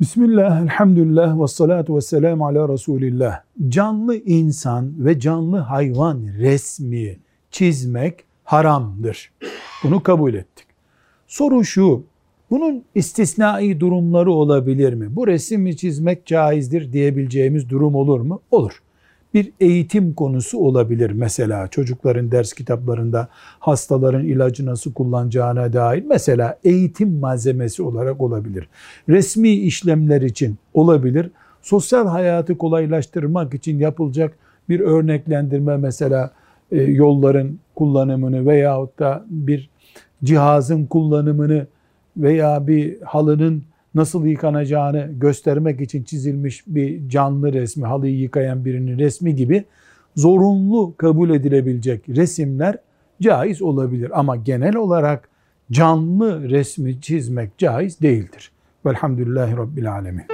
Bismillah, elhamdülillah ve salatu ve selamu ala Resulillah. Canlı insan ve canlı hayvan resmi çizmek haramdır. Bunu kabul ettik. Soru şu, bunun istisnai durumları olabilir mi? Bu resmi çizmek caizdir diyebileceğimiz durum olur mu? Olur. Bir eğitim konusu olabilir mesela çocukların ders kitaplarında hastaların ilacı nasıl kullanacağına dair mesela eğitim malzemesi olarak olabilir. Resmi işlemler için olabilir. Sosyal hayatı kolaylaştırmak için yapılacak bir örneklendirme mesela e, yolların kullanımını veyahut da bir cihazın kullanımını veya bir halının nasıl yıkanacağını göstermek için çizilmiş bir canlı resmi, halıyı yıkayan birinin resmi gibi zorunlu kabul edilebilecek resimler caiz olabilir. Ama genel olarak canlı resmi çizmek caiz değildir. Velhamdülillahi Rabbil Alemin.